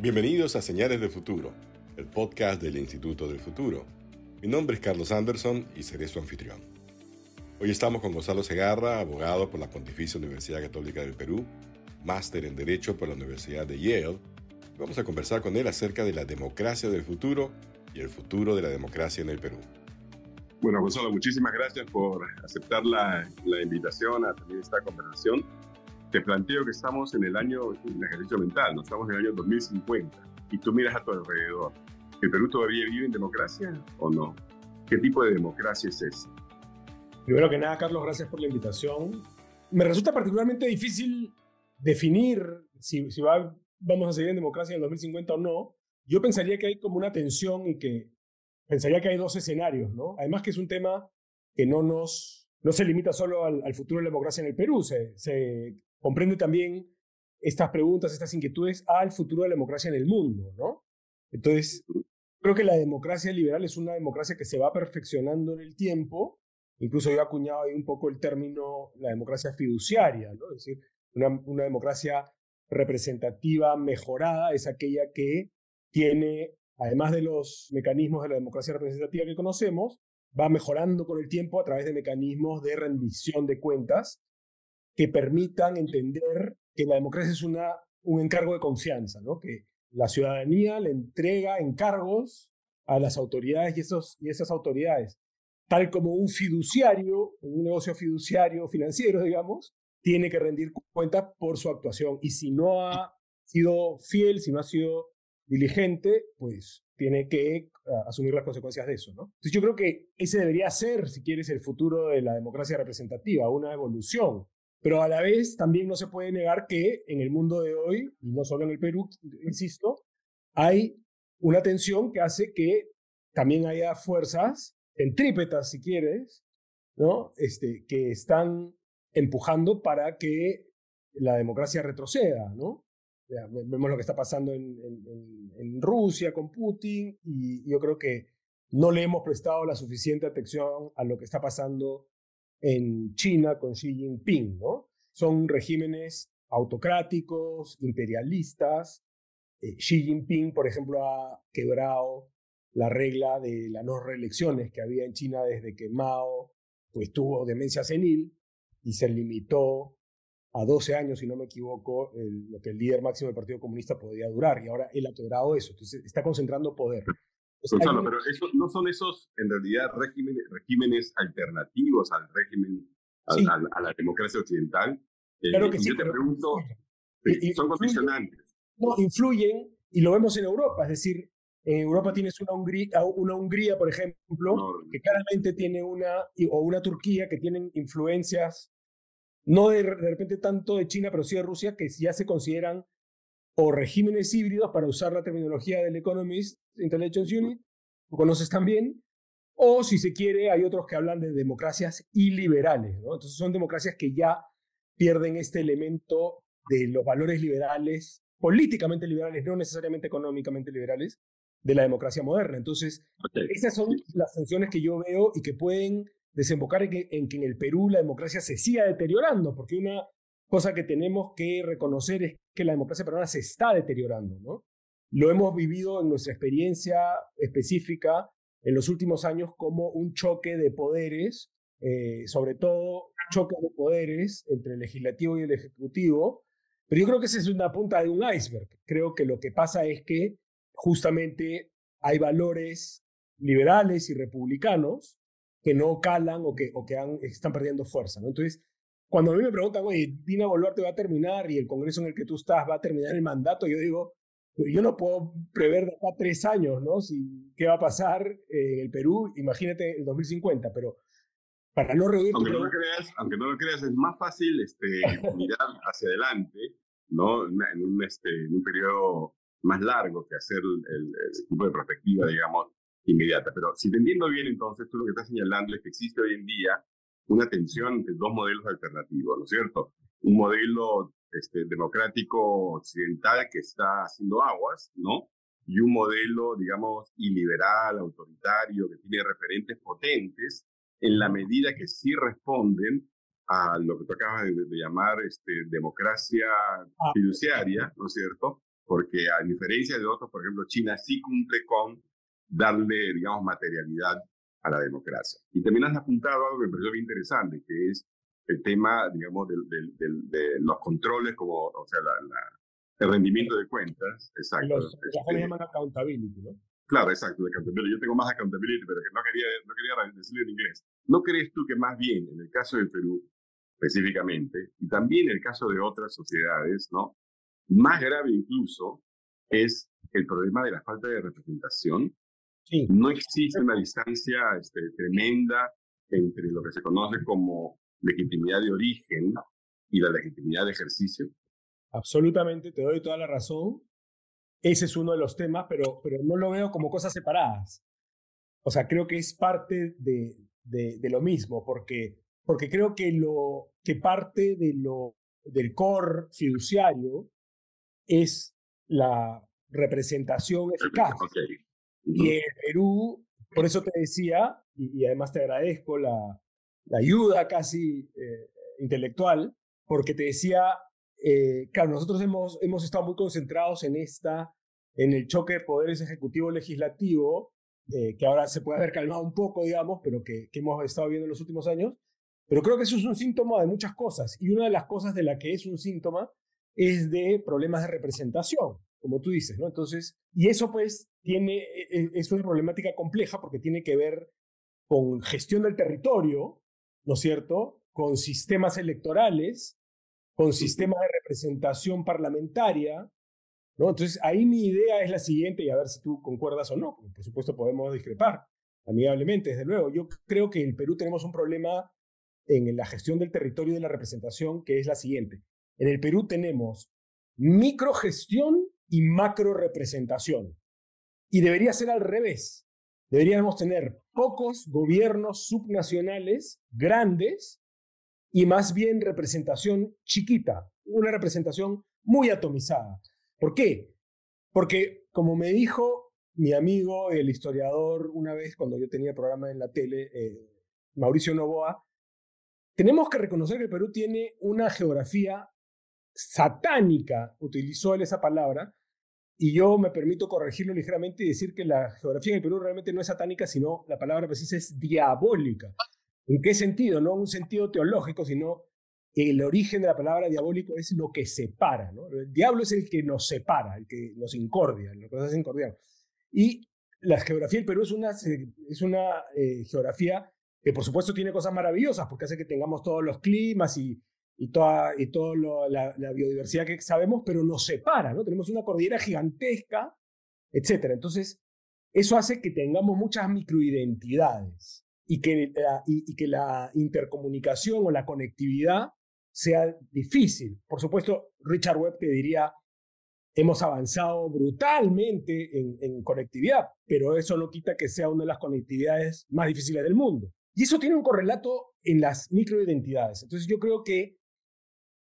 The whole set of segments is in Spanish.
Bienvenidos a Señales del Futuro, el podcast del Instituto del Futuro. Mi nombre es Carlos Anderson y seré su anfitrión. Hoy estamos con Gonzalo Segarra, abogado por la Pontificia Universidad Católica del Perú, máster en Derecho por la Universidad de Yale. Vamos a conversar con él acerca de la democracia del futuro y el futuro de la democracia en el Perú. Bueno, Gonzalo, muchísimas gracias por aceptar la, la invitación a tener esta conversación te planteo que estamos en el año, es un ejercicio mental, no estamos en el año 2050 y tú miras a tu alrededor. ¿El Perú todavía vive en democracia o no? ¿Qué tipo de democracia es esa? Primero que nada, Carlos, gracias por la invitación. Me resulta particularmente difícil definir si, si va, vamos a seguir en democracia en el 2050 o no. Yo pensaría que hay como una tensión y que pensaría que hay dos escenarios, ¿no? Además que es un tema que no nos no se limita solo al, al futuro de la democracia en el Perú, se comprende también estas preguntas, estas inquietudes al futuro de la democracia en el mundo, ¿no? Entonces, creo que la democracia liberal es una democracia que se va perfeccionando en el tiempo. Incluso yo acuñado ahí un poco el término la democracia fiduciaria, ¿no? Es decir, una, una democracia representativa mejorada es aquella que tiene, además de los mecanismos de la democracia representativa que conocemos, va mejorando con el tiempo a través de mecanismos de rendición de cuentas que permitan entender que la democracia es una, un encargo de confianza, ¿no? que la ciudadanía le entrega encargos a las autoridades y, esos, y esas autoridades, tal como un fiduciario, un negocio fiduciario financiero, digamos, tiene que rendir cuenta por su actuación. Y si no ha sido fiel, si no ha sido diligente, pues tiene que asumir las consecuencias de eso, ¿no? Entonces yo creo que ese debería ser, si quieres, el futuro de la democracia representativa, una evolución pero a la vez también no se puede negar que en el mundo de hoy, y no solo en el Perú, insisto, hay una tensión que hace que también haya fuerzas centrípetas, si quieres, ¿no? este, que están empujando para que la democracia retroceda, ¿no? Vemos lo que está pasando en, en, en, Rusia con Putin y yo creo que no le hemos prestado la suficiente atención a lo que está pasando en China con Xi Jinping, ¿no? Son regímenes autocráticos, imperialistas. Eh, Xi Jinping, por ejemplo, ha quebrado la regla de las no reelecciones que había en China desde que Mao pues, tuvo demencia senil y se limitó a 12 años, si no me equivoco, lo que el líder máximo del Partido Comunista podía durar. Y ahora él ha quebrado eso. Entonces está concentrando poder. Gonzalo, pero eso, no son esos, en realidad, regímenes, regímenes alternativos al régimen, sí. a, a, la democracia occidental. Eh, claro que sí. Yo te pregunto, y, son condicionantes. No, influyen, y lo vemos en Europa, es decir, en Europa tienes una Hungría, una Hungría por ejemplo, no, que claramente tiene una, o una Turquía que tienen influencias, no de, de repente tanto de China, pero sí de Rusia, que ya se consideran o regímenes híbridos, para usar la terminología del Economist Intelligence Unit, lo conoces también, o si se quiere, hay otros que hablan de democracias iliberales, ¿no? Entonces son democracias que ya pierden este elemento de los valores liberales, políticamente liberales, no necesariamente económicamente liberales, de la democracia moderna. Entonces, okay. esas son las tensiones que yo veo y que pueden desembocar en que, en que en el Perú la democracia se siga deteriorando, porque una cosa que tenemos que reconocer es que la democracia peruana se está deteriorando, ¿no? Lo hemos vivido en nuestra experiencia específica en los últimos años como un choque de poderes, eh, sobre todo choque de poderes entre el legislativo y el ejecutivo, pero yo creo que esa es una punta de un iceberg. Creo que lo que pasa es que justamente hay valores liberales y republicanos que no calan o que, están perdiendo fuerza. Entonces, cuando a mí me preguntan, oye, Dina Boluarte va a terminar y el Congreso en el que tú estás va a terminar el mandato, yo digo, yo no puedo prever de acá tres años, ¿no? Si, ¿Qué va a pasar en el Perú? Imagínate el 2050, pero para no rehuir... Aunque, no lo creas, aunque no lo creas, es más fácil este, mirar hacia adelante, ¿no? En un, este, en un periodo más largo que hacer el, el tipo de perspectiva, digamos, inmediata. Pero si te entiendo bien, entonces, tú lo que estás señalando es que existe hoy en día una tensión entre dos modelos alternativos, ¿no es cierto? Un modelo este, democrático occidental que está haciendo aguas, ¿no? Y un modelo, digamos, iliberal, autoritario, que tiene referentes potentes en la medida que sí responden a lo que tú acabas de, de llamar este, democracia fiduciaria, ¿no es cierto? porque a diferencia de otros, por ejemplo, China sí cumple con darle, digamos, materialidad a la democracia. Y también has apuntado algo que me pareció bien interesante, que es el tema, digamos, de los controles, como, o sea, el rendimiento de cuentas. Exacto. Los, los este, llaman accountability, ¿no? Claro, exacto, accountability. Yo tengo más accountability, pero que no quería, no quería decirlo en inglés. ¿No crees tú que más bien, en el caso del Perú, específicamente, y también en el caso de otras sociedades, ¿no? Más grave incluso es el problema de la falta de representación. Sí. No existe una distancia este, tremenda entre lo que se conoce como legitimidad de origen y la legitimidad de ejercicio. Absolutamente, te doy toda la razón. Ese es uno de los temas, pero, pero no lo veo como cosas separadas. O sea, creo que es parte de, de, de lo mismo, porque, porque creo que, lo, que parte de lo, del core fiduciario es la representación eficaz. Y en Perú, por eso te decía, y, además te agradezco la, la ayuda casi eh, intelectual, porque te decía, eh, claro, nosotros hemos, hemos estado muy concentrados en esta, en el choque de poderes ejecutivo-legislativo, eh, que ahora se puede haber calmado un poco, digamos, pero que, que hemos estado viendo en los últimos años. Pero creo que eso es un síntoma de muchas cosas. Y una de las cosas de la que es un síntoma es de problemas de representación, como tú dices, ¿no? Entonces, y eso pues tiene, e, e, es una problemática compleja porque tiene que ver con gestión del territorio, ¿no es cierto? Con sistemas electorales, con sistemas de representación parlamentaria, ¿no? Entonces, ahí mi idea es la siguiente, y a ver si tú concuerdas o no, por supuesto podemos discrepar amigablemente, desde luego. Yo creo que en el Perú tenemos un problema en la gestión del territorio y de la representación que es la siguiente. En el Perú tenemos microgestión y macro representación. Y debería ser al revés. Deberíamos tener pocos gobiernos subnacionales grandes y más bien representación chiquita, una representación muy atomizada. ¿Por qué? Porque, como me dijo mi amigo, el historiador, una vez cuando yo tenía programa en la tele, eh, Mauricio Novoa, tenemos que reconocer que el Perú tiene una geografía satánica, utilizó él esa palabra, y yo me permito corregirlo ligeramente y decir que la geografía en el Perú realmente no es satánica, sino la palabra precisa es diabólica. ¿En qué sentido? No en un sentido teológico, sino el origen de la palabra diabólico es lo que separa. ¿no? El diablo es el que nos separa, el que nos incordia, lo que nos hace incordiar. Y la geografía del Perú es una, es una eh, geografía que por supuesto tiene cosas maravillosas, porque hace que tengamos todos los climas y, y toda, y la, biodiversidad que sabemos, pero nos separa, ¿no? Tenemos una cordillera gigantesca, etcétera. Entonces, eso hace que tengamos muchas microidentidades y que, la, y, que la intercomunicación o la conectividad sea difícil. Por supuesto, Richard Webb te diría, hemos avanzado brutalmente en, en conectividad, pero eso no quita que sea una de las conectividades más difíciles del mundo. Y eso tiene un correlato en las microidentidades. Entonces yo creo que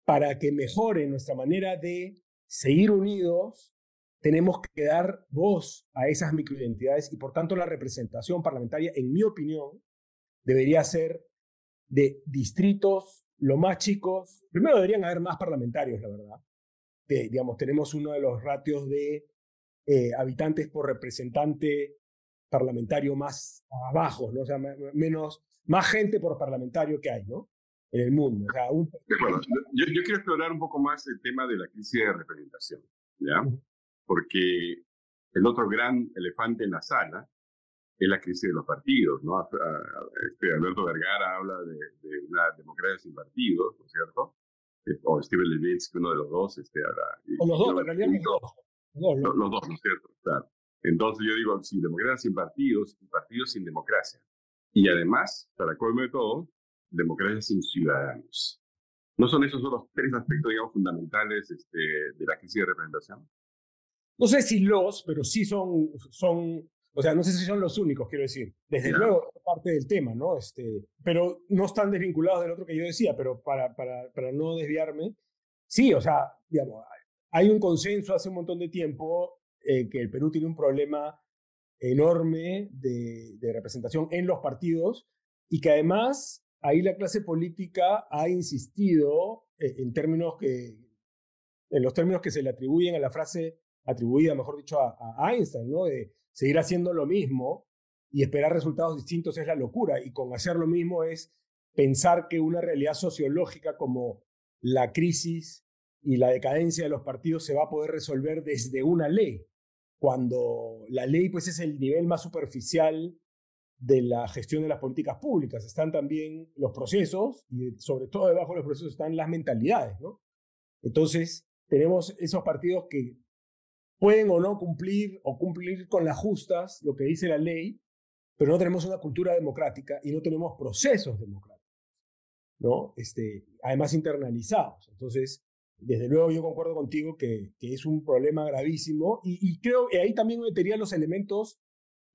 para que mejore nuestra manera de seguir unidos, tenemos que dar voz a esas microidentidades y por tanto la representación parlamentaria, en mi opinión, debería ser de distritos lo más chicos. Primero deberían haber más parlamentarios, la verdad. digamos, tenemos uno de los ratios de eh, habitantes por representante parlamentario más abajo, ¿no? O sea, menos, más gente por parlamentario que hay, ¿no? En el mundo. yo, quiero explorar un poco más el tema de la crisis de representación, ¿ya? Porque el otro gran elefante en la sala es la crisis de los partidos, ¿no? Este Alberto Vergara habla de, una democracia sin partidos, ¿no es cierto? Eh, o Steven Levitsky, uno de los dos, este, ahora, o los dos, en realidad los dos. Los, los dos, ¿no es cierto? Claro. Entonces yo digo, sin democracia sin partidos, partidos sin democracia. Y además, para colmo de todo, democracia sin ciudadanos. ¿No son esos los tres aspectos, digamos, fundamentales este, de la crisis de representación? No sé si los, pero sí son, son, o sea, no sé si son los únicos, quiero decir. Desde luego, parte del tema, ¿no? Este, pero no están desvinculados del otro que yo decía, pero para, para, para no desviarme, sí, o sea, digamos, hay un consenso hace un montón de tiempo eh, que el Perú tiene un problema enorme de, de representación en los partidos y que además ahí la clase política ha insistido eh, en términos que, los términos que se le atribuyen a la frase atribuida, mejor dicho, a, a Einstein, ¿no? De seguir haciendo lo mismo y esperar resultados distintos es la locura. Y con hacer lo mismo es pensar que una realidad sociológica como la crisis y la decadencia de los partidos se va a poder resolver desde una ley, cuando la ley pues es el nivel más superficial de la gestión de las políticas públicas. Están también los procesos y sobre todo debajo de los procesos están las mentalidades, ¿no? Entonces, tenemos esos partidos que pueden o no cumplir o cumplir con las justas lo que dice la ley, pero no tenemos una cultura democrática y no tenemos procesos democráticos, ¿no? Este, además internalizados. Entonces, desde luego yo concuerdo contigo que, es un problema gravísimo y, y, creo que ahí también metería los elementos,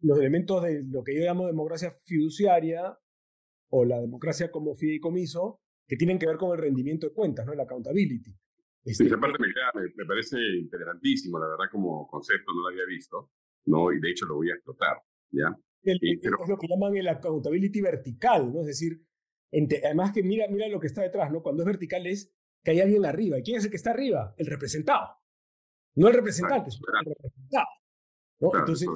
los elementos de lo que yo llamo democracia fiduciaria o la democracia como fideicomiso, que tienen que ver con el rendimiento de cuentas, ¿no? El accountability. Este, esa parte me, me, parece interesantísimo, la verdad, como concepto no lo había visto, ¿no? Y de hecho lo voy a explotar, ¿ya? El, es lo que llaman el accountability vertical, ¿no? Es decir, además que mira, mira lo que está detrás, ¿no? Cuando es vertical es que hay alguien arriba. ¿Y quién es el que está arriba? El representado. No el representante, sino el representado. ¿no? Entonces,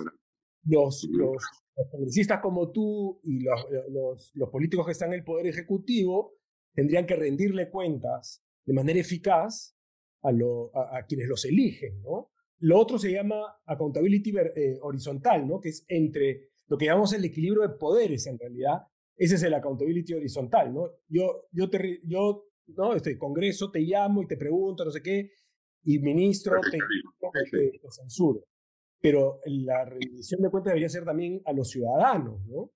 los, los, congresistas como tú y los, los, los, políticos que están en el Poder Ejecutivo tendrían que rendirle cuentas de manera eficaz a, lo, a, a quienes los eligen. ¿no? Lo otro se llama accountability eh, horizontal, ¿no? que es entre lo que llamamos el equilibrio de poderes en realidad. Ese es el accountability horizontal. ¿no? Yo, yo, te, yo ¿no? Este Congreso te llamo y te pregunto, no sé qué, y ministro te, te, te censuro. Pero la rendición de cuentas debería ser también a los ciudadanos, ¿no?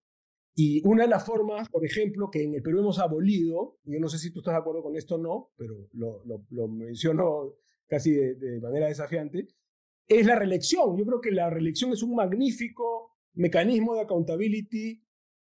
Y una de las formas, por ejemplo, que en el Perú hemos abolido, yo no sé si tú estás de acuerdo con esto o no, pero lo, lo, menciono casi de, manera desafiante, es la reelección. Yo creo que la reelección es un magnífico mecanismo de accountability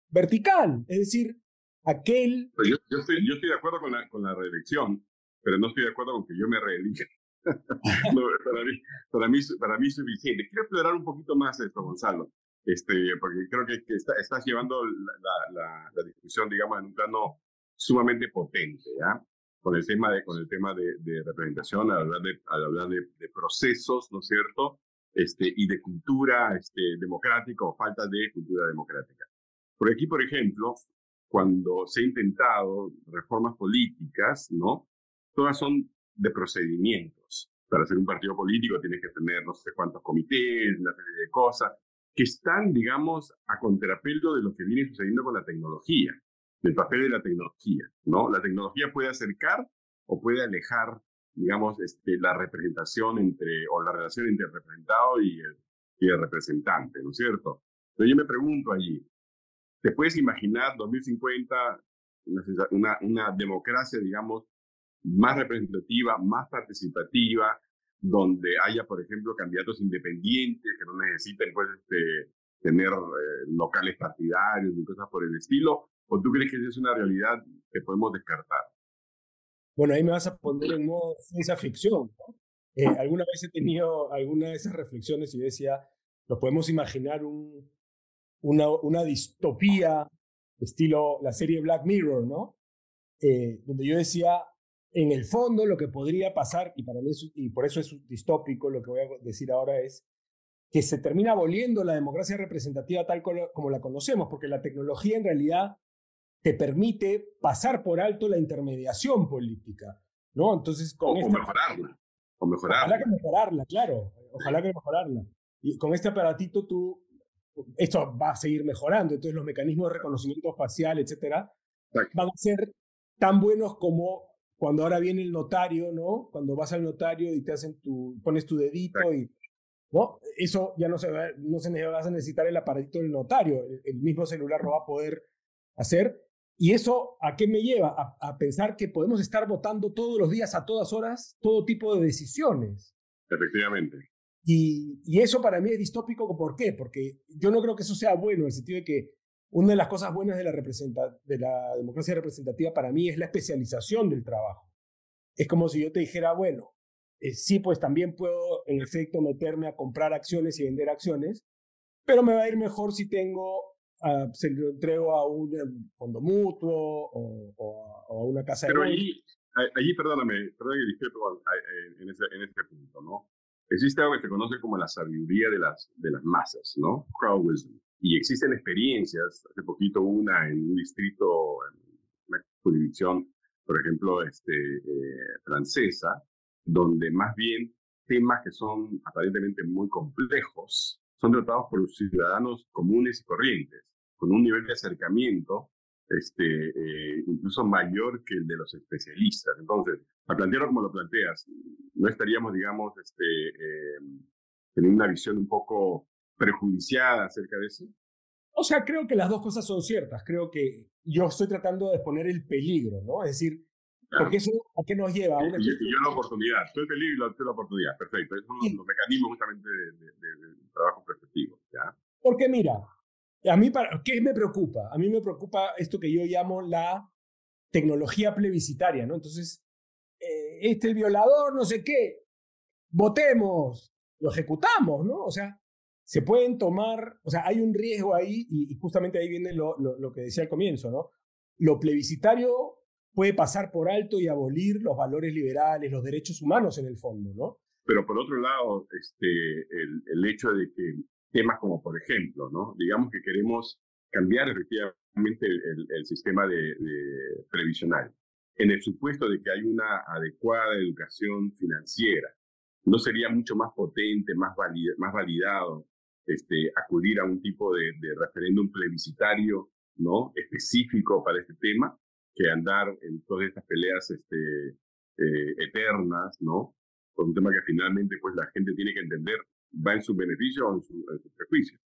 vertical. Es decir, aquel... Yo, yo, estoy, de acuerdo con la, reelección, pero no estoy de acuerdo con que yo me reelija. Para, mí, para, mí, para mí es suficiente. Quiero explorar un poquito más esto, Gonzalo, este, porque creo que, que está, estás llevando la, la, la, discusión, digamos, en un plano sumamente potente, ¿ya? Con el tema de, con el tema de, de representación, al hablar, de, al hablar de, de, procesos, ¿no es cierto? Este, y de cultura este, democrática o falta de cultura democrática. Por aquí, por ejemplo, cuando se ha intentado reformas políticas, ¿no? Todas son de procedimientos. Para ser un partido político tienes que tener no sé cuántos comités, una serie de cosas, que están, digamos, a contrapelo de lo que viene sucediendo con la tecnología, del papel de la tecnología, ¿no? La tecnología puede acercar o puede alejar, digamos, este, la representación entre, o la relación entre el representado y el, y el representante, ¿no es cierto? Entonces yo me pregunto allí, ¿Te puedes imaginar 2050 una, una, una democracia, digamos, más representativa, más participativa, donde haya, por ejemplo, candidatos independientes que no necesiten pues, este, tener eh, locales partidarios ni cosas por el estilo? ¿O tú crees que esa es una realidad que podemos descartar? Bueno, ahí me vas a poner en modo ciencia ficción. ¿no? Eh, alguna vez he tenido alguna de esas reflexiones y decía, nos podemos imaginar un, una, una distopía, estilo la serie Black Mirror, ¿no? Eh, donde yo decía, en el fondo lo que podría pasar, y para mí y por eso es distópico lo que voy a decir ahora es que se termina aboliendo la democracia representativa tal como la conocemos, porque la tecnología en realidad te permite pasar por alto la intermediación política, ¿no? Entonces, con o, mejorarla, o mejorarla. Ojalá que mejorarla, claro, ojalá que mejorarla. Y con este aparatito tú esto va a seguir mejorando, entonces los mecanismos de reconocimiento facial, etcétera, van a ser tan buenos como cuando ahora viene el notario, ¿no? Cuando vas al notario y te hacen tu, pones tu dedito y, ¿no? Eso ya no se va, no se vas a necesitar el aparatito del notario, el, el, mismo celular lo va a poder hacer. Y eso, ¿a qué me lleva? A, a pensar que podemos estar votando todos los días, a todas horas, todo tipo de decisiones. Efectivamente. Y, y, eso para mí es distópico, ¿por qué? Porque yo no creo que eso sea bueno, en el sentido de que una de las cosas buenas de la, de la democracia representativa para mí es la especialización del trabajo. Es como si yo te dijera, bueno, eh, sí, pues también puedo en efecto meterme a comprar acciones y vender acciones, pero me va a ir mejor si tengo, uh, se lo entrego a un eh, fondo mutuo o, o, a, o a, una casa pero de... Pero allí, allí, perdóname, perdóname que discrepo en ese, en ese punto, ¿no? existe algo que se conoce como la sabiduría de las, de las masas, ¿no? Crowd wisdom. Y existen experiencias, hace poquito una en un distrito, en una jurisdicción, por ejemplo, este, eh, francesa, donde más bien temas que son aparentemente muy complejos son tratados por los ciudadanos comunes y corrientes, con un nivel de acercamiento este, eh, incluso mayor que el de los especialistas. Entonces, a plantearlo como lo planteas, no estaríamos, digamos, este, eh, teniendo una visión un poco prejudiciada acerca de eso. O sea, creo que las dos cosas son ciertas. Creo que yo estoy tratando de exponer el peligro, ¿no? Es decir, porque eso a qué nos lleva. A y, yo la oportunidad. Tú el peligro y la oportunidad. Perfecto. Esos son los, mecanismos justamente de, trabajo perspectivo. ¿ya? Porque mira, a mí, para, ¿qué me preocupa? A mí me preocupa esto que yo llamo la tecnología plebiscitaria, ¿no? Entonces, eh, este el violador, no sé qué, votemos, lo ejecutamos, ¿no? O sea, se pueden tomar, o sea, hay un riesgo ahí y, justamente ahí viene lo, lo, que decía al comienzo, ¿no? Lo plebiscitario puede pasar por alto y abolir los valores liberales, los derechos humanos en el fondo, ¿no? Pero por otro lado, este, el, el hecho de que temas como, por ejemplo, ¿no? Digamos que queremos cambiar efectivamente el, el sistema de, previsional. En el supuesto de que hay una adecuada educación financiera, ¿no sería mucho más potente, más, más validado este, acudir a un tipo de, de, referéndum plebiscitario ¿no? específico para este tema que andar en todas estas peleas este, eh, eternas, ¿no? Con un tema que finalmente pues la gente tiene que entender va en su beneficio o en su, en.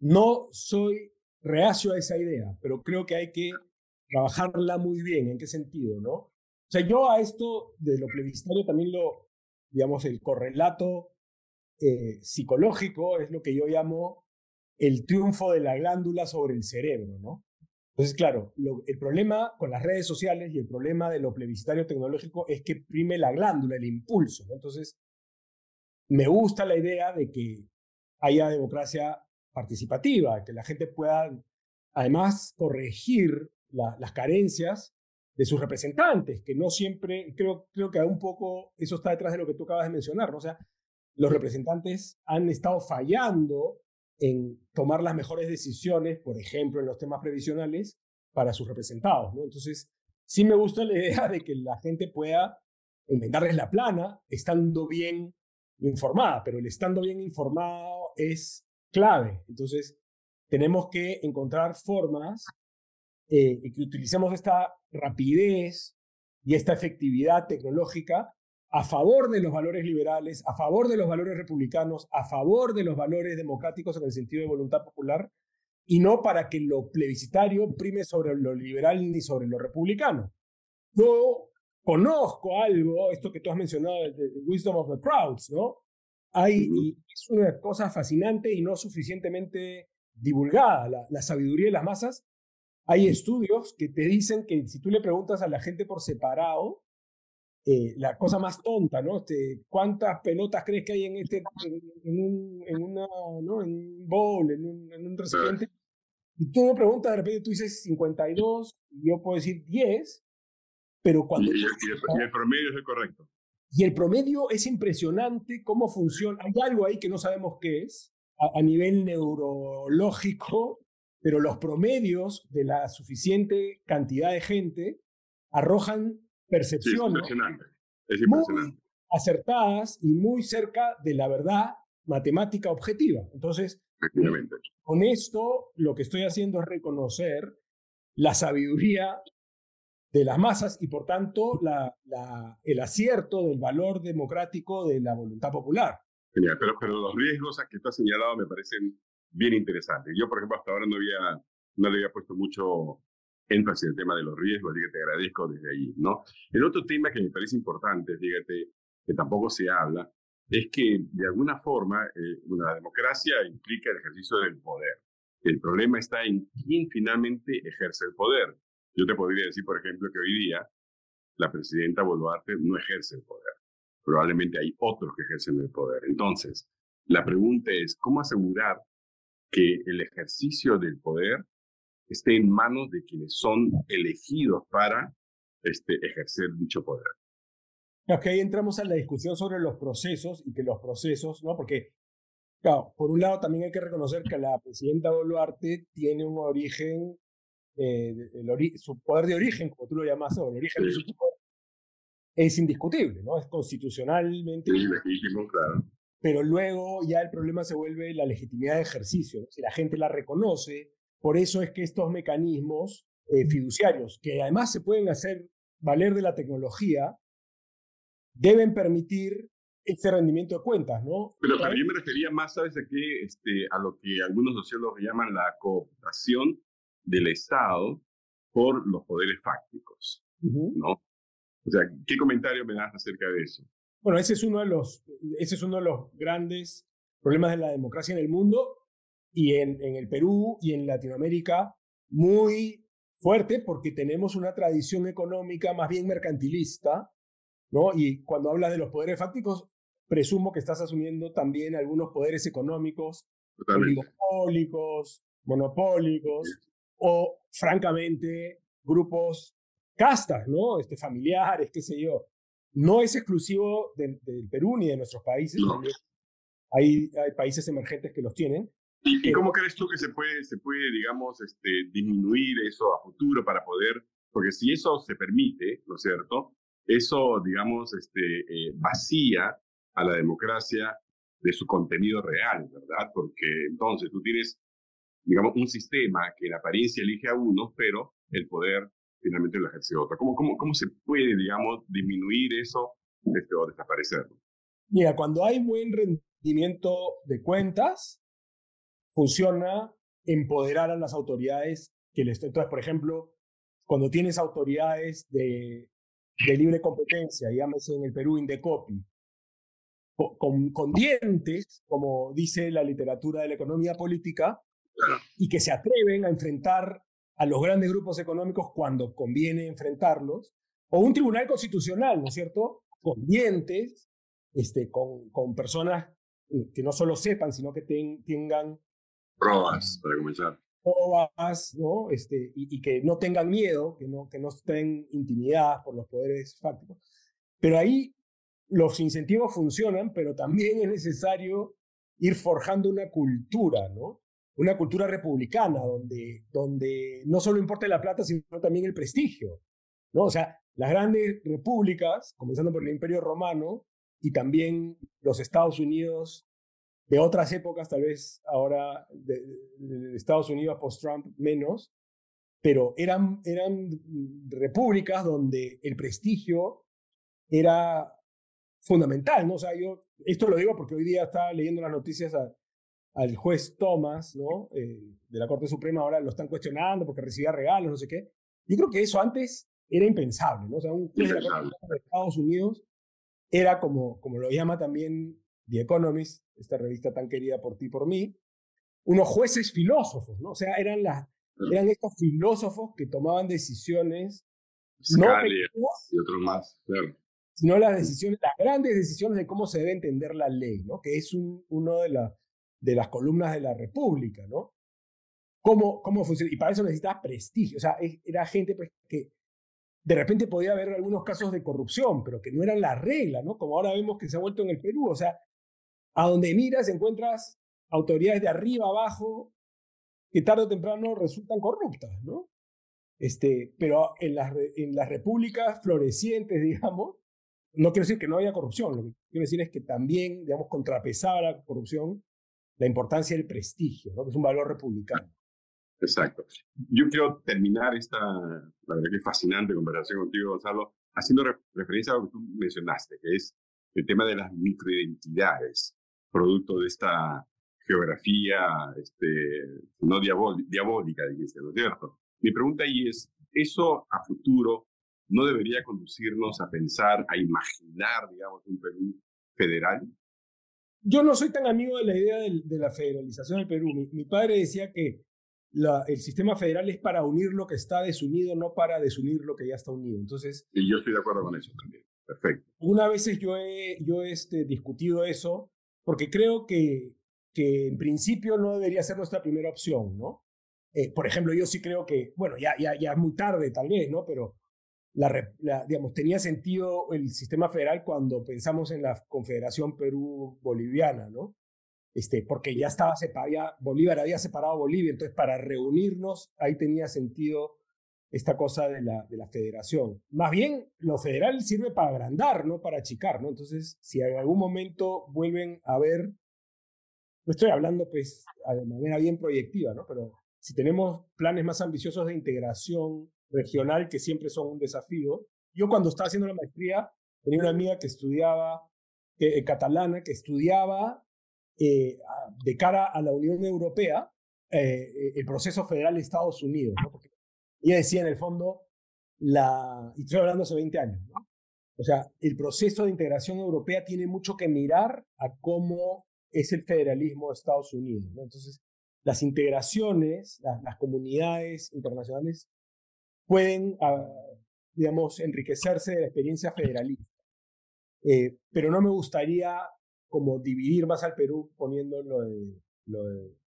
No soy reacio a esa idea, pero creo que hay que trabajarla muy bien. ¿En qué sentido, no? O sea, yo a esto de lo plebiscitario también lo, digamos, el correlato eh, psicológico es lo que yo llamo el triunfo de la glándula sobre el cerebro, ¿no? Entonces, claro, el problema con las redes sociales y el problema de lo plebiscitario tecnológico es que prime la glándula, el impulso. Entonces, me gusta la idea de que haya democracia participativa, que la gente pueda además corregir las carencias de sus representantes, que no siempre, creo, creo que un poco eso está detrás de lo que tú acabas de mencionar, ¿no? O sea, los representantes han estado fallando en tomar las mejores decisiones, por ejemplo, en los temas previsionales, para sus representados, ¿no? Entonces, sí me gusta la idea de que la gente pueda enmendarles la plana, estando bien informada, pero el estando bien informado es clave. Entonces, tenemos que encontrar formas eh, que utilicemos esta rapidez y esta efectividad tecnológica a favor de los valores liberales, a favor de los valores republicanos, a favor de los valores democráticos en el sentido de voluntad popular, y no para que lo plebiscitario prime sobre lo liberal ni sobre lo republicano. Yo conozco algo, esto que tú has mencionado, de, Wisdom of the Crowds, ¿no? Hay, y es una cosa fascinante y no suficientemente divulgada, la, la, sabiduría de las masas. Hay estudios que te dicen que si tú le preguntas a la gente por separado, eh, la cosa más tonta, ¿no? Este, ¿Cuántas pelotas crees que hay en este, en, un, en una, ¿no? En un bowl, en un, en un recipiente? Y tú me preguntas, de repente tú dices 52, y yo puedo decir 10, pero cuando... Y, el, promedio es el correcto. Y el promedio es impresionante cómo funciona. Hay algo ahí que no sabemos qué es a, nivel neurológico, pero los promedios de la suficiente cantidad de gente arrojan percepciones es muy acertadas y muy cerca de la verdad matemática objetiva. Entonces, con esto lo que estoy haciendo es reconocer la sabiduría de las masas y por tanto la, el acierto del valor democrático de la voluntad popular. Genial, pero, pero los riesgos que tú has señalado me parecen bien interesantes. Yo, por ejemplo, hasta ahora no, había, no le había puesto mucho énfasis en el tema de los riesgos, así que te agradezco desde ahí, ¿no? El otro tema que me parece importante, fíjate, que tampoco se habla, es que de alguna forma eh, una democracia implica el ejercicio del poder. El problema está en quién finalmente ejerce el poder. Yo te podría decir, por ejemplo, que hoy día la presidenta Boluarte no ejerce el poder. Probablemente hay otros que ejercen el poder. Entonces, la pregunta es, ¿cómo asegurar que el ejercicio del poder esté en manos de quienes son elegidos para este, ejercer dicho poder? Ok, ahí entramos a la discusión sobre los procesos y que los procesos, ¿no? Porque, claro, por un lado también hay que reconocer que la presidenta Boluarte tiene un origen, eh, el su poder de origen, como tú lo llamas, o el origen de su poder, es indiscutible, ¿no? Es constitucionalmente. Sí, legítimo, claro. Pero luego ya el problema se vuelve la legitimidad de ejercicio. Si la gente la reconoce, por eso es que estos mecanismos eh, fiduciarios, que además se pueden hacer valer de la tecnología, deben permitir ese rendimiento de cuentas, ¿no? Pero también me refería más, ¿sabes a qué? Este, a lo que algunos sociólogos llaman la cooptación del Estado por los poderes fácticos, ¿no? O sea, ¿qué comentario me das acerca de eso? Bueno, ese es uno de los, ese es uno de los grandes problemas de la democracia en el mundo y en, en el Perú y en Latinoamérica muy fuerte porque tenemos una tradición económica más bien mercantilista, ¿no? Y cuando hablas de los poderes fácticos, presumo que estás asumiendo también algunos poderes económicos, oligopólicos, monopólicos, o francamente grupos castas, ¿no? Este, familiares, qué sé yo. No es exclusivo del Perú ni de nuestros países. Hay, hay países emergentes que los tienen. ¿Y, cómo crees tú que se puede, se puede digamos, este, disminuir eso a futuro para poder, porque si eso se permite, ¿no es cierto? Eso, digamos, este, eh, vacía a la democracia de su contenido real, ¿verdad? Porque entonces tú tienes, digamos, un sistema que en apariencia elige a uno, pero el poder finalmente lo ejerce otro. ¿Cómo, cómo, cómo se puede, digamos, disminuir eso este, o desaparecerlo? Mira, cuando hay buen rendimiento de cuentas, funciona empoderar a las autoridades que les... Entonces, por ejemplo, cuando tienes autoridades de, de libre competencia, llámese en el Perú Indecopi, con, con, dientes, como dice la literatura de la economía política, y que se atreven a enfrentar a los grandes grupos económicos cuando conviene enfrentarlos, o un tribunal constitucional, ¿no es cierto? Con dientes, este, con, con personas que no solo sepan, sino que tengan Pruebas, para comenzar. Pruebas, ¿no? Este, y, que no tengan miedo, que no, que no estén intimidadas por los poderes fácticos. Pero ahí los incentivos funcionan, pero también es necesario ir forjando una cultura, ¿no? Una cultura republicana donde, donde no solo importa la plata, sino también el prestigio, ¿no? O sea, las grandes repúblicas, comenzando por el Imperio Romano y también los Estados Unidos de otras épocas, tal vez ahora de, Estados Unidos post-Trump menos, pero eran, eran repúblicas donde el prestigio era fundamental, ¿no? O sea, yo esto lo digo porque hoy día estaba leyendo las noticias al juez Thomas, ¿no? Eh, de la Corte Suprema, ahora lo están cuestionando porque recibía regalos, no sé qué. Yo creo que eso antes era impensable, ¿no? O sea, un juez de la Corte de Estados Unidos era como, como lo llama también The Economist, esta revista tan querida por ti y por mí, unos jueces filósofos, ¿no? O sea, eran, las, eran estos filósofos que tomaban decisiones. no y otros más, claro. Sino las decisiones, las grandes decisiones de cómo se debe entender la ley, ¿no? Que es un, uno de, la, de las columnas de la República, ¿no? ¿Cómo, cómo funciona? Y para eso necesitas prestigio. O sea, era gente pues, que de repente podía haber algunos casos de corrupción, pero que no eran la regla, ¿no? Como ahora vemos que se ha vuelto en el Perú. O sea, a donde miras encuentras autoridades de arriba abajo que tarde o temprano resultan corruptas, ¿no? Este, pero en las, en las repúblicas florecientes, digamos, no quiero decir que no haya corrupción, lo que quiero decir es que también, digamos, contrapesaba la corrupción la importancia del prestigio, ¿no? que es un valor republicano. Exacto. Yo quiero terminar esta, la verdad que fascinante conversación contigo, Gonzalo, haciendo referencia a lo que tú mencionaste, que es el tema de las microidentidades producto de esta geografía este, no diabólica, dijiste, ¿no es cierto? Mi pregunta ahí es, ¿eso a futuro no debería conducirnos a pensar, a imaginar, digamos, un Perú federal? Yo no soy tan amigo de la idea de, la federalización del Perú. Mi, padre decía que la, el sistema federal es para unir lo que está desunido, no para desunir lo que ya está unido. Entonces, y yo estoy de acuerdo con eso también. Perfecto. Una veces yo he, yo he este, discutido eso porque creo que, que en principio no debería ser nuestra primera opción, ¿no? Eh, por ejemplo, yo sí creo que, bueno, ya, ya, ya es muy tarde tal vez, ¿no? Pero la, digamos, tenía sentido el sistema federal cuando pensamos en la Confederación Perú-Boliviana, ¿no? Este, porque ya estaba separado, Bolívar había separado Bolivia, entonces para reunirnos ahí tenía sentido esta cosa de la, de la federación. Más bien, lo federal sirve para agrandar, no para achicar, ¿no? Entonces, si en algún momento vuelven a ver, no estoy hablando pues de manera bien proyectiva, ¿no? Pero si tenemos planes más ambiciosos de integración regional, que siempre son un desafío, yo cuando estaba haciendo la maestría, tenía una amiga que estudiaba, eh, catalana, que estudiaba eh, de cara a la Unión Europea eh, el proceso federal de Estados Unidos, ¿no? Porque ella decía en el fondo, la, y estoy hablando hace 20 años, ¿no? O sea, el proceso de integración europea tiene mucho que mirar a cómo es el federalismo de Estados Unidos, ¿no? Entonces, las integraciones, las, comunidades internacionales pueden, ah, digamos, enriquecerse de la experiencia federalista. Eh, pero no me gustaría como dividir más al Perú poniendo lo de, lo de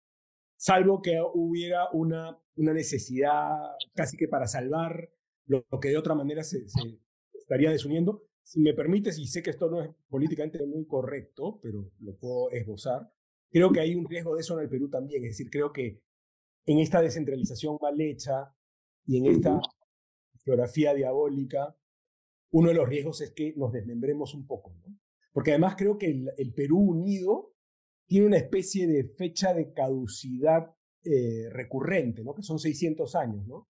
salvo que hubiera una, una necesidad casi que para salvar lo, que de otra manera se, estaría desuniendo. Si me permites, y sé que esto no es políticamente muy correcto, pero lo puedo esbozar, creo que hay un riesgo de eso en el Perú también. Es decir, creo que en esta descentralización mal hecha y en esta geografía diabólica, uno de los riesgos es que nos desmembremos un poco. ¿no? Porque además creo que el, el Perú unido tiene una especie de fecha de caducidad eh, recurrente, ¿no? que son 600 años. ¿no?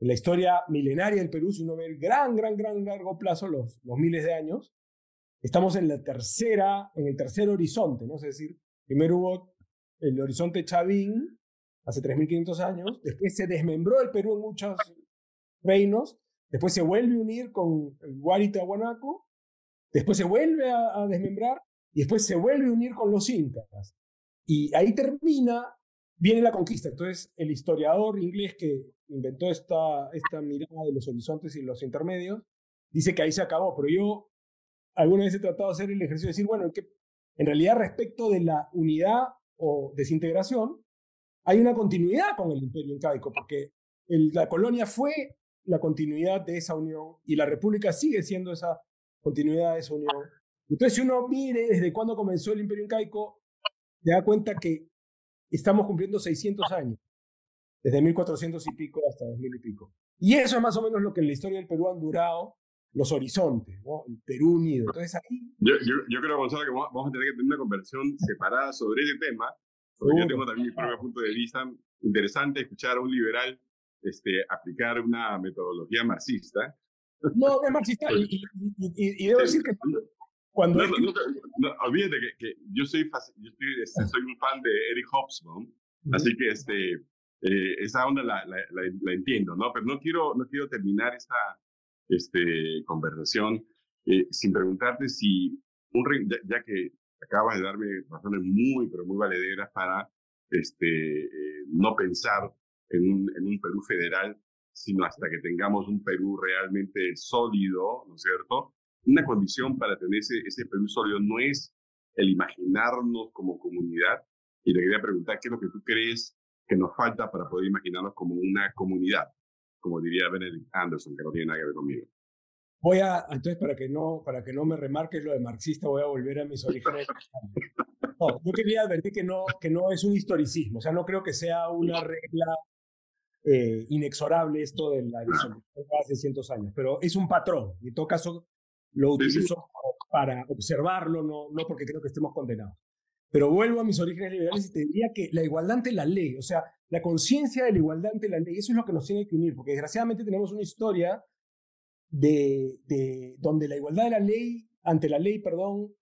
En la historia milenaria del Perú, si uno ve el gran, gran, gran largo plazo, los, miles de años, estamos en la tercera, en el tercer horizonte, ¿no? Es decir, primero hubo el horizonte Chavín, hace 3.500 años, después se desmembró el Perú en muchos reinos, después se vuelve a unir con el Guarita-Guanaco, después se vuelve a desmembrar, y después se vuelve a unir con los incas. Y ahí termina, viene la conquista. Entonces, el historiador inglés que inventó esta, esta mirada de los horizontes y los intermedios, dice que ahí se acabó. Pero yo alguna vez he tratado de hacer el ejercicio de decir, bueno, que en realidad respecto de la unidad o desintegración, hay una continuidad con el imperio incaico, porque la colonia fue la continuidad de esa unión y la república sigue siendo esa continuidad de esa unión. Entonces, si uno mire desde cuándo comenzó el imperio incaico, se da cuenta que estamos cumpliendo 600 años, desde 1400 y pico hasta 2000 y pico. Y eso es más o menos lo que en la historia del Perú han durado los horizontes, ¿no? El Perú unido. Entonces ahí... Yo, yo, creo, Gonzalo, que vamos a tener que tener una conversación separada sobre ese tema, porque yo tengo también mi propio punto de vista. Interesante escuchar a un liberal este, aplicar una metodología marxista. No, no es marxista, y, y, y debo decir que cuando no, olvídate que, yo, soy, yo este, soy un fan de Eric Hobsbawm, así que este, eh, esa onda la, la, la, entiendo, ¿no? Pero no quiero, no quiero terminar esta este, conversación eh, sin preguntarte si, un, ya, que acabas de darme razones muy, pero muy valederas para este, eh, no pensar en un, en un Perú federal, sino hasta que tengamos un Perú realmente sólido, ¿no es cierto? Una condición para tener ese, ese Perú sólido no es el imaginarnos como comunidad. Y le quería preguntar qué es lo que tú crees que nos falta para poder imaginarnos como una comunidad, como diría Benedict Anderson, que no tiene nada que ver conmigo. Voy a, entonces, para que no, para que no me remarques lo de marxista, voy a volver a mis orígenes. No, yo quería advertir que no, que no es un historicismo, o sea, no creo que sea una regla eh, inexorable esto de la hace cientos años, pero es un patrón. En todo caso, lo utilizo para observarlo, no, no porque creo que estemos condenados. Pero vuelvo a mis orígenes liberales y te diría que la igualdad ante la ley, o sea, la conciencia de la igualdad ante la ley, eso es lo que nos tiene que unir, porque desgraciadamente tenemos una historia de, de donde la igualdad de la ley, ante la ley, perdón,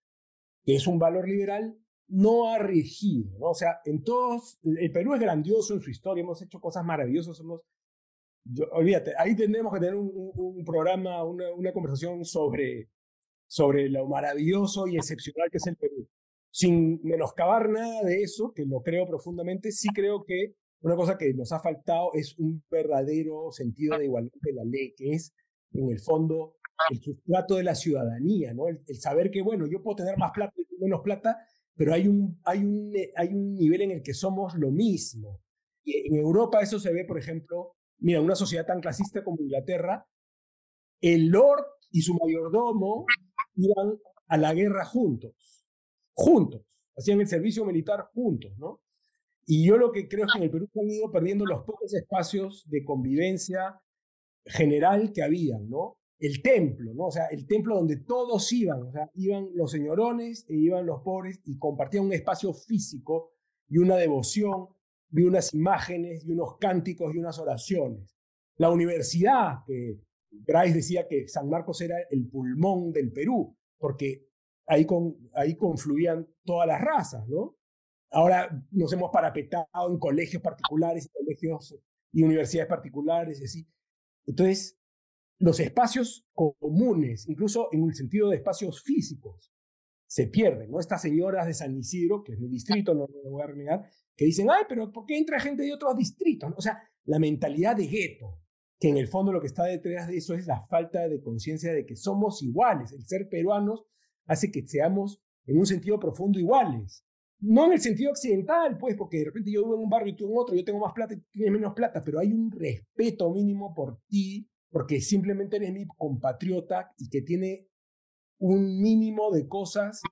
que es un valor liberal, no ha regido, ¿no? O sea, en todos, el Perú es grandioso en su historia, hemos hecho cosas maravillosas, hemos olvídate, ahí tenemos que tener un, programa, una, una, conversación sobre, sobre lo maravilloso y excepcional que es el Perú. Sin menoscabar nada de eso, que lo creo profundamente, sí creo que una cosa que nos ha faltado es un verdadero sentido de igualdad de la ley, que es, en el fondo, el sustrato de la ciudadanía, ¿no? El, saber que, bueno, yo puedo tener más plata y menos plata, pero hay un, hay, un, hay un nivel en el que somos lo mismo. Y en Europa eso se ve, por ejemplo, Mira, una sociedad tan clasista como Inglaterra, el Lord y su mayordomo iban a la guerra juntos, juntos, hacían el servicio militar juntos, ¿no? Y yo lo que creo es que en el Perú se han ido perdiendo los pocos espacios de convivencia general que habían, ¿no? El templo, ¿no? O sea, el templo donde todos iban, o sea, iban los señorones e iban los pobres y compartían un espacio físico y una devoción y unas imágenes y unos cánticos y unas oraciones. La universidad, que Bryce decía que San Marcos era el pulmón del Perú, porque ahí, con, ahí confluían todas las razas, ¿no? Ahora nos hemos parapetado en colegios particulares, colegios y universidades particulares, y así. Entonces, los espacios comunes, incluso en el sentido de espacios físicos, se pierden, ¿no? Estas señoras de San Isidro, que es mi distrito, no lo voy a renegar, que dicen, ay, pero ¿por qué entra gente de otros distritos? O sea, la mentalidad de gueto, que en el fondo lo que está detrás de eso es la falta de conciencia de que somos iguales. El ser peruanos hace que seamos en un sentido profundo iguales. No en el sentido occidental, pues, porque de repente yo vivo en un barrio y tú en otro, yo tengo más plata y tienes menos plata, pero hay un respeto mínimo por ti, porque simplemente eres mi compatriota y que tiene un mínimo de cosas,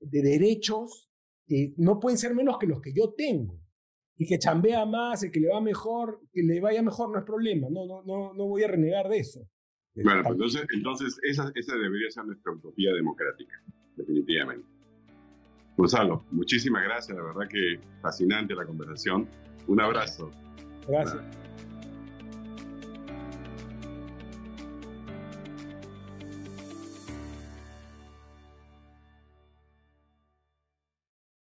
de derechos, que no pueden ser menos que los que yo tengo. Y que chambea más, el que le va mejor, que le vaya mejor no es problema. No, no, no, no voy a renegar de eso. Bueno, pues entonces, entonces esa, esa debería ser nuestra utopía democrática, definitivamente. Gonzalo, muchísimas gracias, la verdad que fascinante la conversación. Un abrazo. Gracias.